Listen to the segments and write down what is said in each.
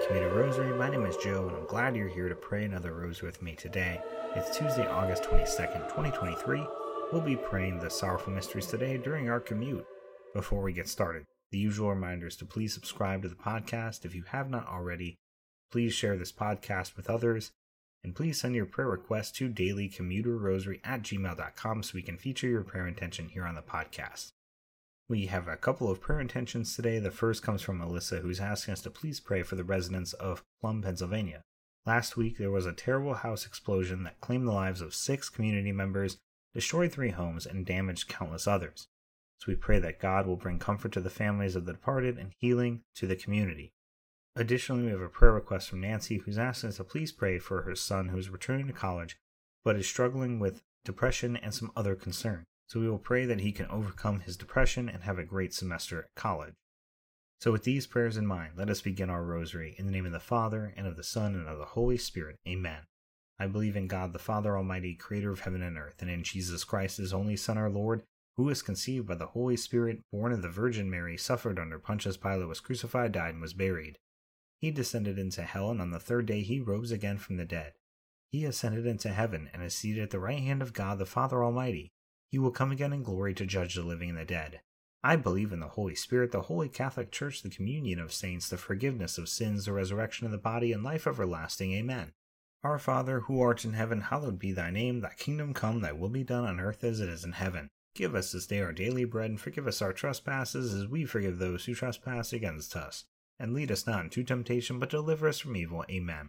the Commuter Rosary. My name is Joe and I'm glad you're here to pray another rosary with me today. It's Tuesday, August 22nd, 2023. We'll be praying the sorrowful mysteries today during our commute. Before we get started, the usual reminders to please subscribe to the podcast if you have not already. Please share this podcast with others. And please send your prayer requests to dailycommuterrosary at gmail.com so we can feature your prayer intention here on the podcast. We have a couple of prayer intentions today. The first comes from Melissa, who's asking us to please pray for the residents of Plum, Pennsylvania. Last week, there was a terrible house explosion that claimed the lives of six community members, destroyed three homes, and damaged countless others. So we pray that God will bring comfort to the families of the departed and healing to the community. Additionally, we have a prayer request from Nancy, who's asking us to please pray for her son who is returning to college but is struggling with depression and some other concerns. So we will pray that he can overcome his depression and have a great semester at college. So, with these prayers in mind, let us begin our rosary in the name of the Father, and of the Son, and of the Holy Spirit. Amen. I believe in God, the Father Almighty, creator of heaven and earth, and in Jesus Christ, his only Son, our Lord, who was conceived by the Holy Spirit, born of the Virgin Mary, suffered under Pontius Pilate, was crucified, died, and was buried. He descended into hell, and on the third day he rose again from the dead. He ascended into heaven, and is seated at the right hand of God, the Father Almighty. He will come again in glory to judge the living and the dead. I believe in the Holy Spirit, the Holy Catholic Church, the communion of saints, the forgiveness of sins, the resurrection of the body, and life everlasting. Amen. Our Father, who art in heaven, hallowed be thy name. Thy kingdom come, thy will be done on earth as it is in heaven. Give us this day our daily bread, and forgive us our trespasses, as we forgive those who trespass against us. And lead us not into temptation, but deliver us from evil. Amen.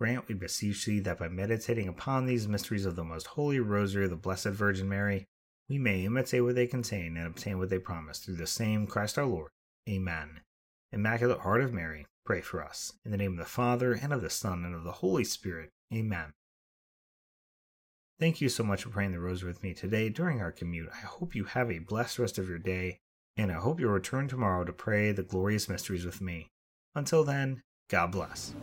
Grant, we beseech thee, that by meditating upon these mysteries of the most holy rosary of the Blessed Virgin Mary, we may imitate what they contain and obtain what they promise through the same Christ our Lord. Amen. Immaculate Heart of Mary, pray for us. In the name of the Father, and of the Son, and of the Holy Spirit. Amen. Thank you so much for praying the rosary with me today during our commute. I hope you have a blessed rest of your day, and I hope you'll return tomorrow to pray the glorious mysteries with me. Until then, God bless.